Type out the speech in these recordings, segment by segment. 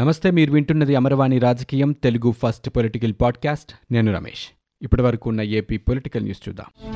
నమస్తే మీరు వింటున్నది అమరవాణి రాజకీయం తెలుగు ఫస్ట్ పొలిటికల్ పాడ్కాస్ట్. నేను రమేష్. ఇప్పటి వరకు ఉన్న ఏపీ పొలిటికల్ న్యూస్ చూద్దాం.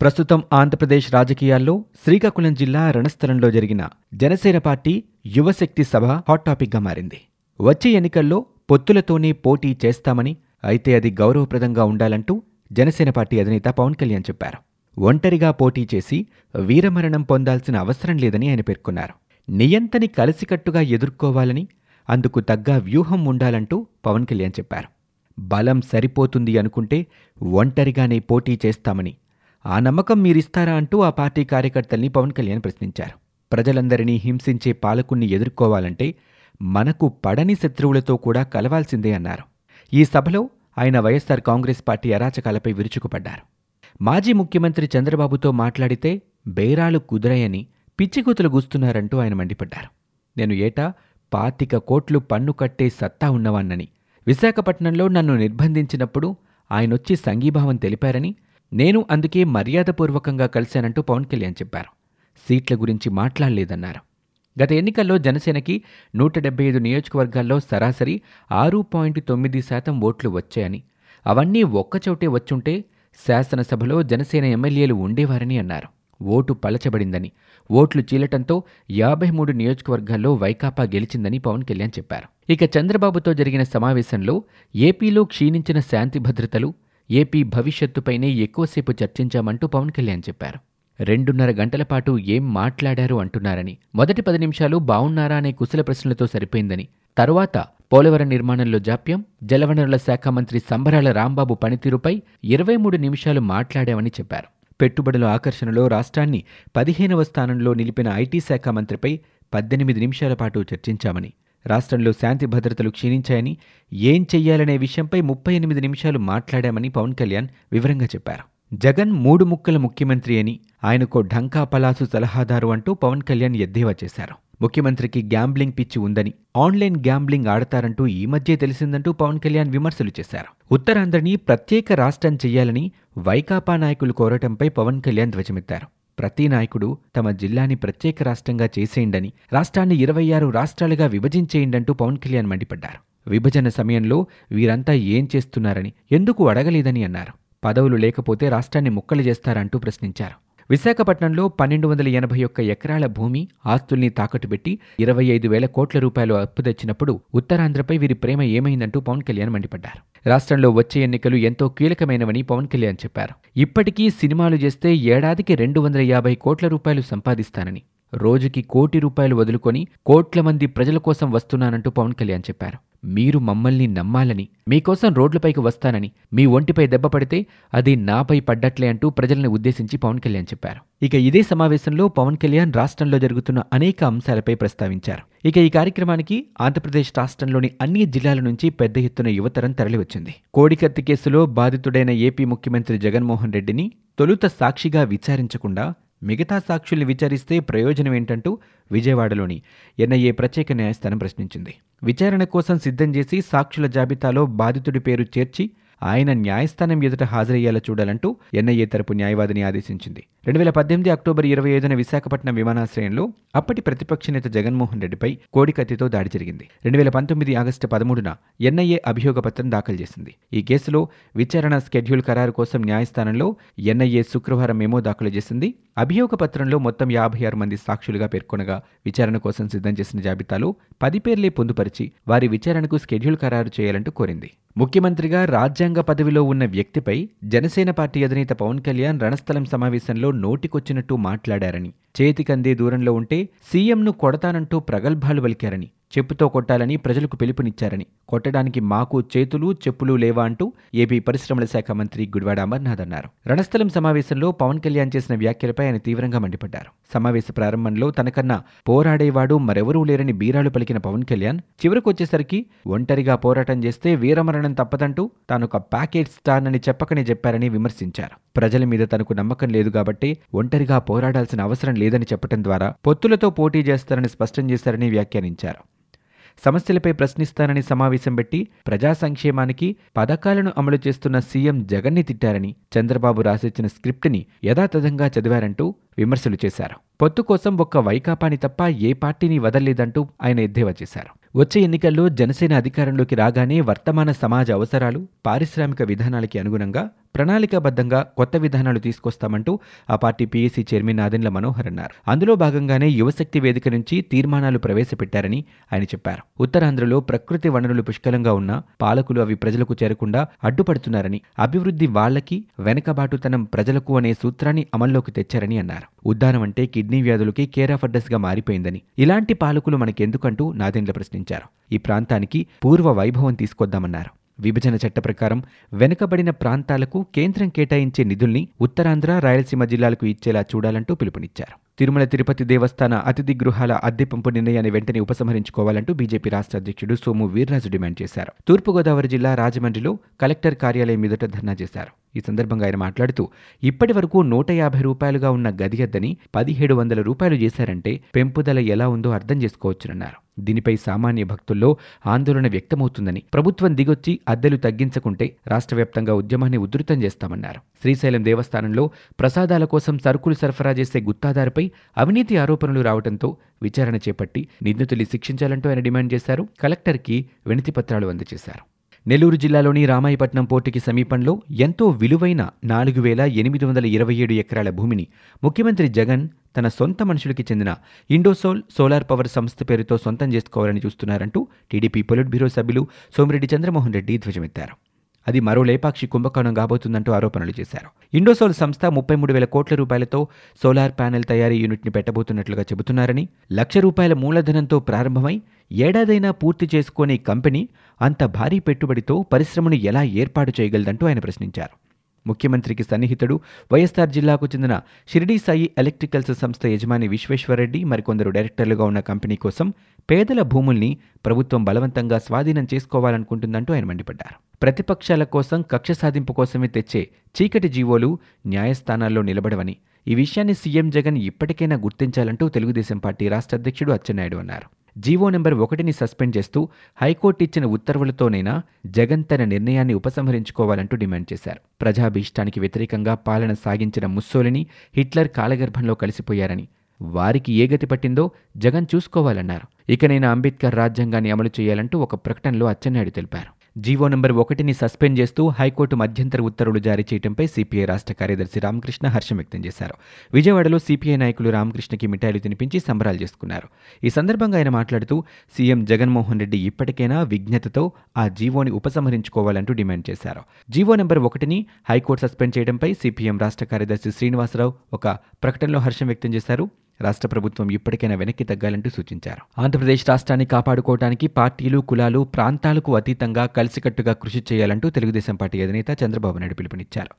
ప్రస్తుతం ఆంధ్రప్రదేశ్ రాజకీయాల్లో శ్రీకాకుళం జిల్లా రణస్థలంలో జరిగిన జనసేన పార్టీ యువశక్తి సభ హాట్ టాపిక్గా మారింది. వచ్చే ఎన్నికల్లో పొత్తులతోనే పోటీ చేస్తామని అయితే అది గౌరవప్రదంగా ఉండాలంటూ జనసేన పార్టీ అధినేత పవన్ కళ్యాణ్ చెప్పారు. ఒంటరిగా పోటీ చేసి వీరమరణం పొందాల్సిన అవసరం లేదని ఆయన పేర్కొన్నారు. నియంతని కలిసికట్టుగా ఎదుర్కోవాలని అందుకు తగ్గ వ్యూహం ఉండాలంటూ పవన్ కళ్యాణ్ చెప్పారు. బలం సరిపోతుంది అనుకుంటే ఒంటరిగానే పోటీ చేస్తామని ఆ నమ్మకం మీరిస్తారా అంటూ ఆ పార్టీ కార్యకర్తల్ని పవన్ కళ్యాణ్ ప్రశ్నించారు. ప్రజలందరినీ హింసించే పాలకుణ్ణి ఎదుర్కోవాలంటే మనకు పడని శత్రువులతో కూడా కలవాల్సిందే అన్నారు. ఈ సభలో ఆయన వైఎస్సార్ కాంగ్రెస్ పార్టీ అరాచకాలపై విరుచుకుపడ్డారు. మాజీ ముఖ్యమంత్రి చంద్రబాబుతో మాట్లాడితే బేరాలు కుదరయని పిచ్చికూతులు గుస్తున్నారంటూ ఆయన మండిపడ్డారు. నేను ఏటా పాతిక కోట్లు పన్ను కట్టే సత్తా ఉన్నవాన్నని విశాఖపట్నంలో నన్ను నిర్బంధించినప్పుడు ఆయనొచ్చి సంఘీభావం తెలిపారని నేను అందుకే మర్యాదపూర్వకంగా కలిశానంటూ పవన్ కళ్యాణ్ చెప్పారు. సీట్ల గురించి మాట్లాడలేదన్నారు. గత ఎన్నికల్లో జనసేనకి నూట డెబ్బై ఐదు నియోజకవర్గాల్లో సరాసరి ఆరు పాయింట్ తొమ్మిది శాతం ఓట్లు వచ్చాయని. అవన్నీ ఒక్కచోటే వచ్చుంటే శాసనసభలో జనసేన ఎమ్మెల్యేలు ఉండేవారని అన్నారు. ఓటు పలచబడిందని ఓట్లు చీలటంతో యాభై మూడు నియోజకవర్గాల్లో వైకాపా గెలిచిందని పవన్ కళ్యాణ్ చెప్పారు. ఇక చంద్రబాబుతో జరిగిన సమావేశంలో ఏపీలో క్షీణించిన శాంతి భద్రతలు ఏపీ భవిష్యత్తుపైనే ఎక్కువసేపు చర్చించామంటూ పవన్ కళ్యాణ్ చెప్పారు. రెండున్నర గంటల పాటు ఏం మాట్లాడారు అంటున్నారని మొదటి పది నిమిషాలు బావున్నారా అనే కుశల ప్రశ్నలతో సరిపోయిందని తరువాత పోలవరం నిర్మాణంలో జాప్యం జలవనరుల శాఖ మంత్రి సంబరాల రాంబాబు పనితీరుపై ఇరవై మూడు నిమిషాలు మాట్లాడామని చెప్పారు. పెట్టుబడుల ఆకర్షణలో రాష్ట్రాన్ని పదిహేనవ స్థానంలో నిలిపిన ఐటీ శాఖ మంత్రిపై పద్దెనిమిది నిమిషాల పాటు చర్చించామని రాష్ట్రంలో శాంతి భద్రతలు క్షీణించాయని ఏం చెయ్యాలనే విషయంపై ముప్పై ఎనిమిది నిమిషాలు మాట్లాడామని పవన్ కళ్యాణ్ వివరంగా చెప్పారు. జగన్ మూడు ముక్కల ముఖ్యమంత్రి అని ఆయనకో ఢంకా పలాసు సలహాదారు అంటూ పవన్ కళ్యాణ్ ఎద్దేవా చేశారు. ముఖ్యమంత్రికి గ్యాంబ్లింగ్ పిచ్చి ఉందని ఆన్లైన్ గ్యాంబ్లింగ్ ఆడతారంటూ ఈ మధ్య తెలిసిందంటూ పవన్ కళ్యాణ్ విమర్శలు చేశారు. ఉత్తరాంధ్రని ప్రత్యేక రాష్ట్రం చేయాలని వైకాపా నాయకులు కోరటంపై పవన్ కళ్యాణ్ ధ్వజమెత్తారు. ప్రతి నాయకుడు తమ జిల్లాని ప్రత్యేక రాష్ట్రంగా చేసేయండని రాష్ట్రాన్ని ఇరవై ఆరు రాష్ట్రాలుగా విభజించేయండంటూ పవన్ కళ్యాణ్ మండిపడ్డారు. విభజన సమయంలో వీరంతా ఏం చేస్తున్నారని ఎందుకు అడగలేదని అన్నారు. పదవులు లేకపోతే రాష్ట్రాన్ని ముక్కలు చేస్తారంటూ ప్రశ్నించారు. విశాఖపట్నంలో పన్నెండు వందల ఎనభై ఒక్క ఎకరాల భూమి ఆస్తుల్ని తాకట్టు పెట్టి ఇరవై ఐదు వేల కోట్ల రూపాయలు అప్పు తెచ్చినప్పుడు ఉత్తరాంధ్రపై వీరి ప్రేమ ఏమైందంటూ పవన్ కళ్యాణ్ మండిపడ్డారు. రాష్ట్రంలో వచ్చే ఎన్నికలు ఎంతో కీలకమైనవని పవన్ కళ్యాణ్ చెప్పారు. ఇప్పటికీ సినిమాలు చేస్తే ఏడాదికి రెండు వందల యాభై కోట్ల రూపాయలు సంపాదిస్తానని రోజుకి కోటి రూపాయలు వదులుకొని కోట్ల మంది ప్రజల కోసం వస్తున్నానంటూ పవన్ కళ్యాణ్ చెప్పారు. మీరు మమ్మల్ని నమ్మాలని మీకోసం రోడ్లపైకి వస్తానని మీ ఒంటిపై దెబ్బ పడితే అది నాపై పడ్డట్లే అంటూ ప్రజలను ఉద్దేశించి పవన్ కళ్యాణ్ చెప్పారు. ఇక ఇదే సమావేశంలో పవన్ కళ్యాణ్ రాష్ట్రంలో జరుగుతున్న అనేక అంశాలపై ప్రస్తావించారు. ఇక ఈ కార్యక్రమానికి ఆంధ్రప్రదేశ్ రాష్ట్రంలోని అన్ని జిల్లాల నుంచి పెద్ద ఎత్తున యువతరం తరలివచ్చింది. కోడికత్తి కేసులో బాధితుడైన ఏపీ ముఖ్యమంత్రి జగన్మోహన్ రెడ్డిని తొలుత సాక్షిగా విచారించకుండా మిగతా సాక్షుల్ని విచారిస్తే ప్రయోజనం ఏంటంటూ విజయవాడలోని ఎన్ఐఏ ప్రత్యేక న్యాయస్థానం ప్రశ్నించింది. విచారణ కోసం సిద్ధం చేసి సాక్షుల జాబితాలో బాధితుడి పేరు చేర్చి ఆయన న్యాయస్థానం ఎదుట హాజరయ్యేలా చూడాలంటూ ఎన్ఐఏ తరపు న్యాయవాదిని ఆదేశించింది. రెండు వేల పద్దెనిమిది అక్టోబర్ ఇరవై ఐదున విశాఖపట్నం విమానాశ్రయంలో అప్పటి ప్రతిపక్ష నేత జగన్మోహన్ రెడ్డిపై కోడికత్తితో దాడి జరిగింది. రెండు వేల పంతొమ్మిది ఆగస్టు పదమూడున ఎన్ఐఏ అభియోగ పత్రం దాఖలు చేసింది. ఈ కేసులో విచారణ స్కెడ్యూల్ ఖరారు కోసం న్యాయస్థానంలో ఎన్ఐఏ శుక్రవారం మేమో దాఖలు చేసింది. అభియోగ పత్రంలో మొత్తం యాభై ఆరు మంది సాక్షులుగా పేర్కొనగా విచారణ కోసం సిద్ధం చేసిన జాబితాలో పది పేర్లే పొందుపరిచి వారి విచారణకు స్కెడ్యూల్ ఖరారు చేయాలంటూ కోరింది. ముఖ్యమంత్రిగా రాజ్యాంగ పదవిలో ఉన్న వ్యక్తిపై జనసేన పార్టీ అధినేత పవన్ కళ్యాణ్ రణస్థలం సమావేశంలో నోటికొచ్చినట్టు మాట్లాడారని చేతికందే దూరంలో ఉంటే సీఎంను కొడతానంటూ ప్రగల్భాలు పలికారని చెప్పుతో కొట్టాలని ప్రజలకు పిలుపునిచ్చారని. కొట్టడానికి మాకు చేతులు చెప్పులు లేవా అంటూ ఏపీ పరిశ్రమల శాఖ మంత్రి గుడివాడ అమర్నాథ్ అన్నారు. రణస్థలం సమావేశంలో పవన్ కళ్యాణ్ చేసిన వ్యాఖ్యలపై ఆయన తీవ్రంగా మండిపడ్డారు. సమావేశ ప్రారంభంలో తనకన్నా పోరాడేవాడు మరెవరూ లేరని బీరాలు పలికిన పవన్ కళ్యాణ్ చివరికొచ్చేసరికి ఒంటరిగా పోరాటం చేస్తే వీరమరణం తప్పదంటూ తానొక ప్యాకేజ్ స్టార్నని చెప్పకనే చెప్పారని విమర్శించారు. ప్రజల మీద తనకు నమ్మకం లేదు కాబట్టి ఒంటరిగా పోరాడాల్సిన అవసరం లేదని చెప్పడం ద్వారా పొత్తులతో పోటీ చేస్తారని స్పష్టం చేశారని వ్యాఖ్యానించారు. సమస్యలపై ప్రశ్నిస్తానని సమావేశం పెట్టి ప్రజా సంక్షేమానికి పథకాలను అమలు చేస్తున్న సీఎం జగన్ని తిట్టారని చంద్రబాబు రాసిచ్చిన స్క్రిప్ట్ని యథాతథంగా చదివారంటూ విమర్శలు చేశారు. పొత్తు కోసం ఒక్క వైకాపాని తప్ప ఏ పార్టీని వదల్లేదంటూ ఆయన ఎద్దేవా చేశారు. వచ్చే ఎన్నికల్లో జనసేన అధికారంలోకి రాగానే వర్తమాన సమాజ అవసరాలు పారిశ్రామిక విధానాలకి అనుగుణంగా ప్రణాళికాబద్ధంగా కొత్త విధానాలు తీసుకొస్తామంటూ ఆ party PAC chairman Nadendla Manohar అన్నారు. అందులో భాగంగానే యువశక్తి వేదిక నుంచి తీర్మానాలు ప్రవేశపెట్టారని ఆయన చెప్పారు. ఉత్తరాంధ్రలో ప్రకృతి వనరులు పుష్కలంగా ఉన్నా పాలకులు అవి ప్రజలకు చేరకుండా అడ్డుపడుతున్నారని అభివృద్ధి వాళ్ళకి వెనకబాటుతనం ప్రజలకు అనే సూత్రాన్ని అమల్లోకి తెచ్చారని అన్నారు. ఉద్దానం అంటే కిడ్నీ వ్యాధులకి కేర్ ఆఫ్గా మారిపోయిందని ఇలాంటి పాలకులు మనకెందుకంటూ నాదెండ్ల ప్రశ్నించారు. ఈ ప్రాంతానికి పూర్వ వైభవం తీసుకొద్దామన్నారు. విభజన చట్ట ప్రకారం వెనుకబడిన ప్రాంతాలకు కేంద్రం కేటాయించే నిధుల్ని ఉత్తరాంధ్ర రాయలసీమ జిల్లాలకు ఇచ్చేలా చూడాలంటూ పిలుపునిచ్చారు. తిరుమల తిరుపతి దేవస్థాన అతిథి గృహాల అద్దె పంపు నిర్ణయాన్ని వెంటనే ఉపసంహరించుకోవాలంటూ బీజేపీ రాష్ట్ర అధ్యక్షుడు సోము వీర్రాజు డిమాండ్ చేశారు. తూర్పుగోదావరి జిల్లా రాజమండ్రిలో కలెక్టర్ కార్యాలయం ఎదుట ధర్నా చేశారు. ఈ సందర్భంగా ఆయన మాట్లాడుతూ ఇప్పటి వరకు నూట యాభై రూపాయలుగా ఉన్న గది అద్దని పదిహేడు వందల రూపాయలు చేశారంటే పెంపుదల ఎలా ఉందో అర్థం చేసుకోవచ్చునన్నారు. దీనిపై సామాన్య భక్తుల్లో ఆందోళన వ్యక్తమవుతుందని ప్రభుత్వం దిగొచ్చి అద్దెలు తగ్గించకుంటే రాష్ట్ర వ్యాప్తంగా ఉద్యమాన్ని ఉధృతం చేస్తామన్నారు. శ్రీశైలం దేవస్థానంలో ప్రసాదాల కోసం సరుకులు సరఫరా చేసే గుత్తాదారుపై అవినీతి ఆరోపణలు రావడంతో విచారణ చేపట్టి నిందితుల్ని శిక్షించాలంటూ ఆయన డిమాండ్ చేశారు. కలెక్టర్కి వినతిపత్రాలు అందజేశారు. నెల్లూరు జిల్లాలోని రామాయపట్నం పోర్టుకి సమీపంలో ఎంతో విలువైన నాలుగు వేల ఎనిమిది వందల ఇరవై ఏడు ఎకరాల భూమిని ముఖ్యమంత్రి జగన్ తన సొంత మనుషులకి చెందిన ఇండోసోల్ సోలార్ పవర్ సంస్థ పేరుతో సొంతం చేసుకోవాలని చూస్తున్నారంటూ టీడీపీ పొలిట్ బ్యూరో సభ్యులు సోమిరెడ్డి చంద్రమోహన్ రెడ్డి ధ్వజమెత్తారు. అది మరో లేపాక్షి కుంభకోణం కాబోతుందంటూ ఆరోపణలు చేశారు. ఇండోసోల్ సంస్థ ముప్పై మూడు వేల కోట్ల రూపాయలతో సోలార్ ప్యానెల్ తయారీ యూనిట్ని పెట్టబోతున్నట్లుగా చెబుతున్నారని లక్ష రూపాయల మూలధనంతో ప్రారంభమై ఏడాదైనా పూర్తి చేసుకునే కంపెనీ అంత భారీ పెట్టుబడితో పరిశ్రమను ఎలా ఏర్పాటు చేయగలదంటూ ఆయన ప్రశ్నించారు. ముఖ్యమంత్రికి సన్నిహితుడు వైఎస్ఆర్ జిల్లాకు చెందిన షిరిడీ సాయి ఎలక్ట్రికల్స్ సంస్థ యజమాని విశ్వేశ్వరరెడ్డి మరికొందరు డైరెక్టర్లుగా ఉన్న కంపెనీ కోసం పేదల భూముల్ని ప్రభుత్వం బలవంతంగా స్వాధీనం చేసుకోవాలనుకుంటుందంటూ ఆయన మండిపడ్డారు. ప్రతిపక్షాల కోసం కక్ష సాధింపు కోసమే తెచ్చే చీకటి జీవోలు న్యాయస్థానాల్లో నిలబడవని ఈ విషయాన్ని సీఎం జగన్ ఇప్పటికైనా గుర్తించాలంటూ తెలుగుదేశం పార్టీ రాష్ట్ర అధ్యక్షుడు అచ్చెన్నాయుడు అన్నారు. జీవో నెంబర్ ఒకటిని సస్పెండ్ చేస్తూ హైకోర్టు ఇచ్చిన ఉత్తర్వులతోనైనా జగన్ తన నిర్ణయాన్ని ఉపసంహరించుకోవాలంటూ డిమాండ్ చేశారు. ప్రజాభీష్టానికి వ్యతిరేకంగా పాలన సాగించిన ముస్సోలిని హిట్లర్ కాలగర్భంలో కలిసిపోయారని వారికి ఏ గతి పట్టిందో జగన్ చూసుకోవాలన్నారు. ఇకనైనా అంబేద్కర్ రాజ్యాంగాన్ని అమలు చేయాలంటూ ఒక ప్రకటనలో అచ్చెన్నాయుడు తెలిపారు. జీవో నెంబర్ ఒకటిని సస్పెండ్ చేస్తూ హైకోర్టు మధ్యంతర ఉత్తర్వులు జారీ చేయడంపై సిపిఐ రాష్ట్ర కార్యదర్శి రామకృష్ణ హర్షం వ్యక్తం చేశారు. విజయవాడలో సిపిఐ నాయకులు రామకృష్ణకి మిఠాయిలు తినిపించి సంబరాలు చేసుకున్నారు. ఈ సందర్భంగా ఆయన మాట్లాడుతూ సీఎం జగన్మోహన్ రెడ్డి ఇప్పటికైనా విజ్ఞతతో ఆ జీవోని ఉపసంహరించుకోవాలంటూ డిమాండ్ చేశారు. జీవో నెంబర్ ఒకటిని హైకోర్టు సస్పెండ్ చేయడంపై సిపిఎం రాష్ట్ర కార్యదర్శి శ్రీనివాసరావు ఒక ప్రకటనలో హర్షం వ్యక్తం చేశారు. రాష్ట్ర ప్రభుత్వం ఇప్పటికైనా వెనక్కి తగ్గాలంటూ సూచించారు. ఆంధ్రప్రదేశ్ రాష్ట్రాన్ని కాపాడుకోవడానికి పార్టీలు కులాలు ప్రాంతాలకు అతీతంగా కలిసికట్టుగా కృషి చేయాలంటూ తెలుగుదేశం పార్టీ అధినేత చంద్రబాబు నాయుడు పిలుపునిచ్చారు.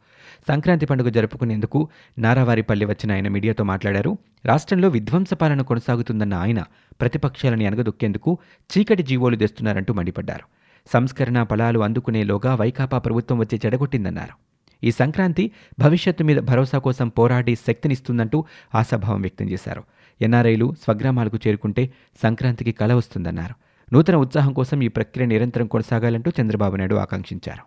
సంక్రాంతి పండుగ జరుపుకునేందుకు నారావారిపల్లి వచ్చిన ఆయన మీడియాతో మాట్లాడారు. రాష్ట్రంలో విధ్వంస పాలన కొనసాగుతుందన్న ఆయన ప్రతిపక్షాలని అనగదొక్కేందుకు చీకటి జీవోలు తెస్తున్నారంటూ మండిపడ్డారు. సంస్కరణ ఫలాలు అందుకునేలోగా వైకాపా ప్రభుత్వం వచ్చి చెడగొట్టిందన్నారు. ఈ సంక్రాంతి భవిష్యత్తు మీద భరోసా కోసం పోరాడి శక్తినిస్తుందంటూ ఆశాభావం వ్యక్తం చేశారు. ఎన్ఆర్ఐలు స్వగ్రామాలకు చేరుకుంటే సంక్రాంతికి కల వస్తుందన్నారు. నూతన ఉత్సాహం కోసం ఈ ప్రక్రియ నిరంతరం కొనసాగాలంటూ చంద్రబాబు నాయుడు ఆకాంక్షించారు.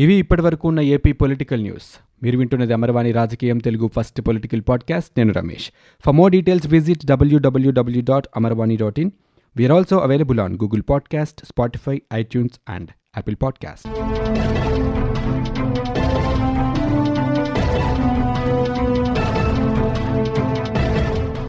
ఇవి ఇప్పటివరకు ఉన్న ఏపీ పొలిటికల్ న్యూస్. మీరు వింటున్నది అమరవాణి రాజకీయం తెలుగు ఫస్ట్ పొలిటికల్ పాడ్కాస్ట్. నేను Ramesh. For more details visit W W W dot Amarvani dot in we are also available on Google podcast Spotify iTunes and Apple podcast